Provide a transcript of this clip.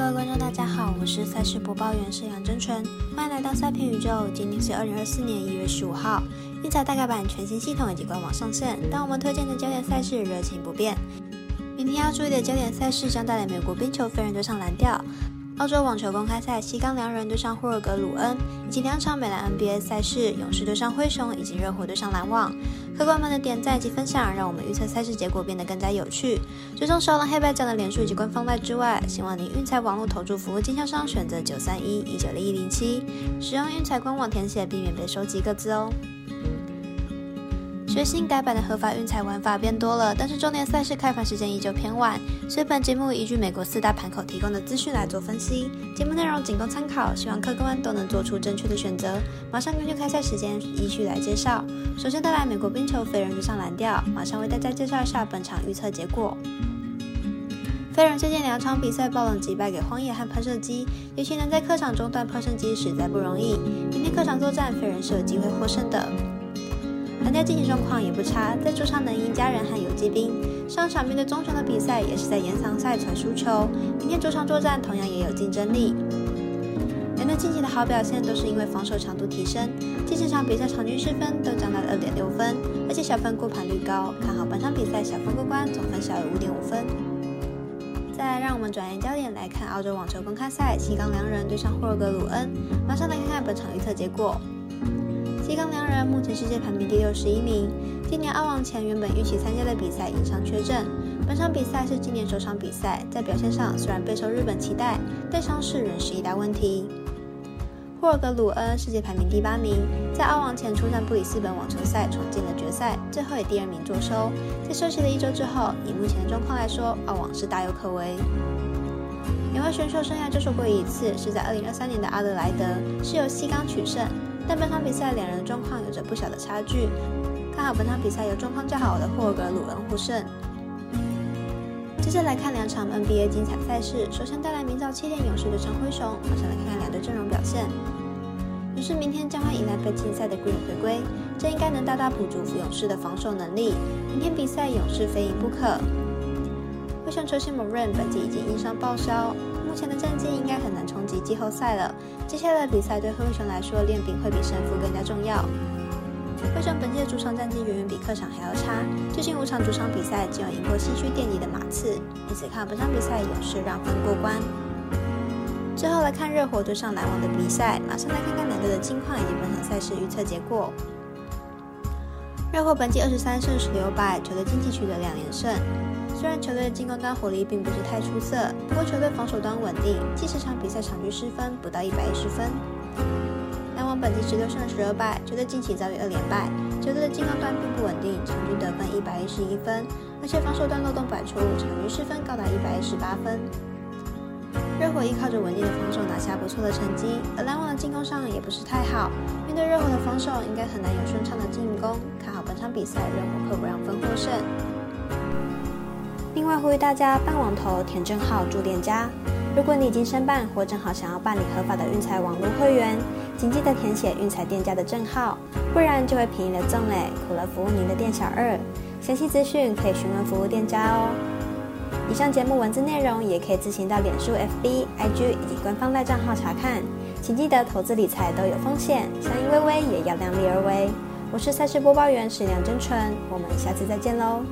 各位观众，大家好，我是赛事播报员是杨真纯，欢迎来到赛评宇宙。今天是二零二四年一月十五号，运彩大改版全新系统以及官网上线，但我们推荐的焦点赛事热情不变。明天要注意的焦点赛事将带来美国冰球飞人对上蓝调。澳洲网球公开赛，西冈良人对上霍尔格鲁恩，以及两场美兰 NBA 赛事，勇士对上灰熊，以及热火对上篮网。客官们的点赞及分享，让我们预测赛事结果变得更加有趣。追踪少浪黑白奖的连数以及官方外之外，希望您运彩网络投注服务经销商选择九三一一九零一零七，使用运彩官网填写，避免被收集各自哦。全新改版的合法运彩玩法变多了，但是重点赛事开盘时间依旧偏晚，所以本节目依据美国四大盘口提供的资讯来做分析。节目内容仅供参考，希望客官都能做出正确的选择。马上根据开赛时间依序来介绍。首先带来美国冰球飞人对上蓝调，马上为大家介绍一下本场预测结果。飞人最近两场比赛爆冷击败给荒野和喷射机，尤其能在客场中断喷射机实在不容易。明天客场作战，飞人是有机会获胜的。蓝调近期状况也不差，在主场能赢家人和游击兵。上场面对中雄的比赛也是在延长赛传输球，明天主场作战同样也有竞争力。两队近期的好表现都是因为防守强度提升，近十场比赛场均失分都涨到了二点六分，而且小分过盘率高，看好本场比赛小分过关，总分小于五点五分。再，让我们转移焦点来看澳洲网球公开赛，西冈良人对上霍尔格鲁恩，马上来看看本场预测结果。西冈良人目前世界排名第六十一名，今年澳网前原本预期参加的比赛因伤缺阵，本场比赛是今年首场比赛，在表现上虽然备受日本期待，但伤势仍是一大问题。霍尔格鲁恩世界排名第八名，在澳网前出战布里斯本网球赛闯进了决赛，最后以第二名作收。在休息了一周之后，以目前的状况来说，澳网是大有可为。两位选手生涯交手过一次，是在二零二三年的阿德莱德，是由西冈取胜。但本场比赛两人的状况有着不小的差距，看好本场比赛由状况较好的霍格鲁恩获胜。接着来看两场 NBA 精彩赛事，首先带来明早七点勇士对上灰熊，马上来看看两队阵容表现。勇士明天将会迎来被禁赛的 Green 回归，这应该能大大补足勇士的防守能力。明天比赛勇士非赢不可。灰熊球星 Moran 本季已经因伤报销。目前的战绩应该很难冲击季后赛了。接下来的比赛对灰熊来说，练兵会比胜负更加重要。灰熊本届的主场战绩远远比客场还要差，最近五场主场比赛只有赢过西区垫底的马刺，因此看本场比赛勇士让分过关。最后来看热火对上篮网的比赛，马上来看看两队的近况以及本场赛事预测结果。热火本季二十三胜十六败，球队近期取得两连胜。虽然球队的进攻端火力并不是太出色，不过球队防守端稳定，近十场比赛场均失分不到一百一十分。篮网本季十六胜十二败，球队近期遭遇二连败，球队的进攻端并不稳定，场均得分一百一十一分，而且防守端漏洞百出，场均失分高达一百一十八分。热火依靠着稳定的防守拿下不错的成绩，而篮网的进攻上也不是太好，面对热火的防守应该很难有顺畅的进攻，看好本场比赛热火客不让分获胜。另外呼吁大家办网投填证号住店家。如果你已经申办或正好想要办理合法的运彩网络会员，请记得填写运彩店家的证号，不然就会便宜了赠嘞，苦了服务您的店小二。详细资讯可以询问服务店家哦。以上节目文字内容也可以自行到脸书、FB、IG 以及官方赖账号查看。请记得投资理财都有风险，相依微微也要量力而为。我是赛事播报员史梁真纯，我们下次再见喽。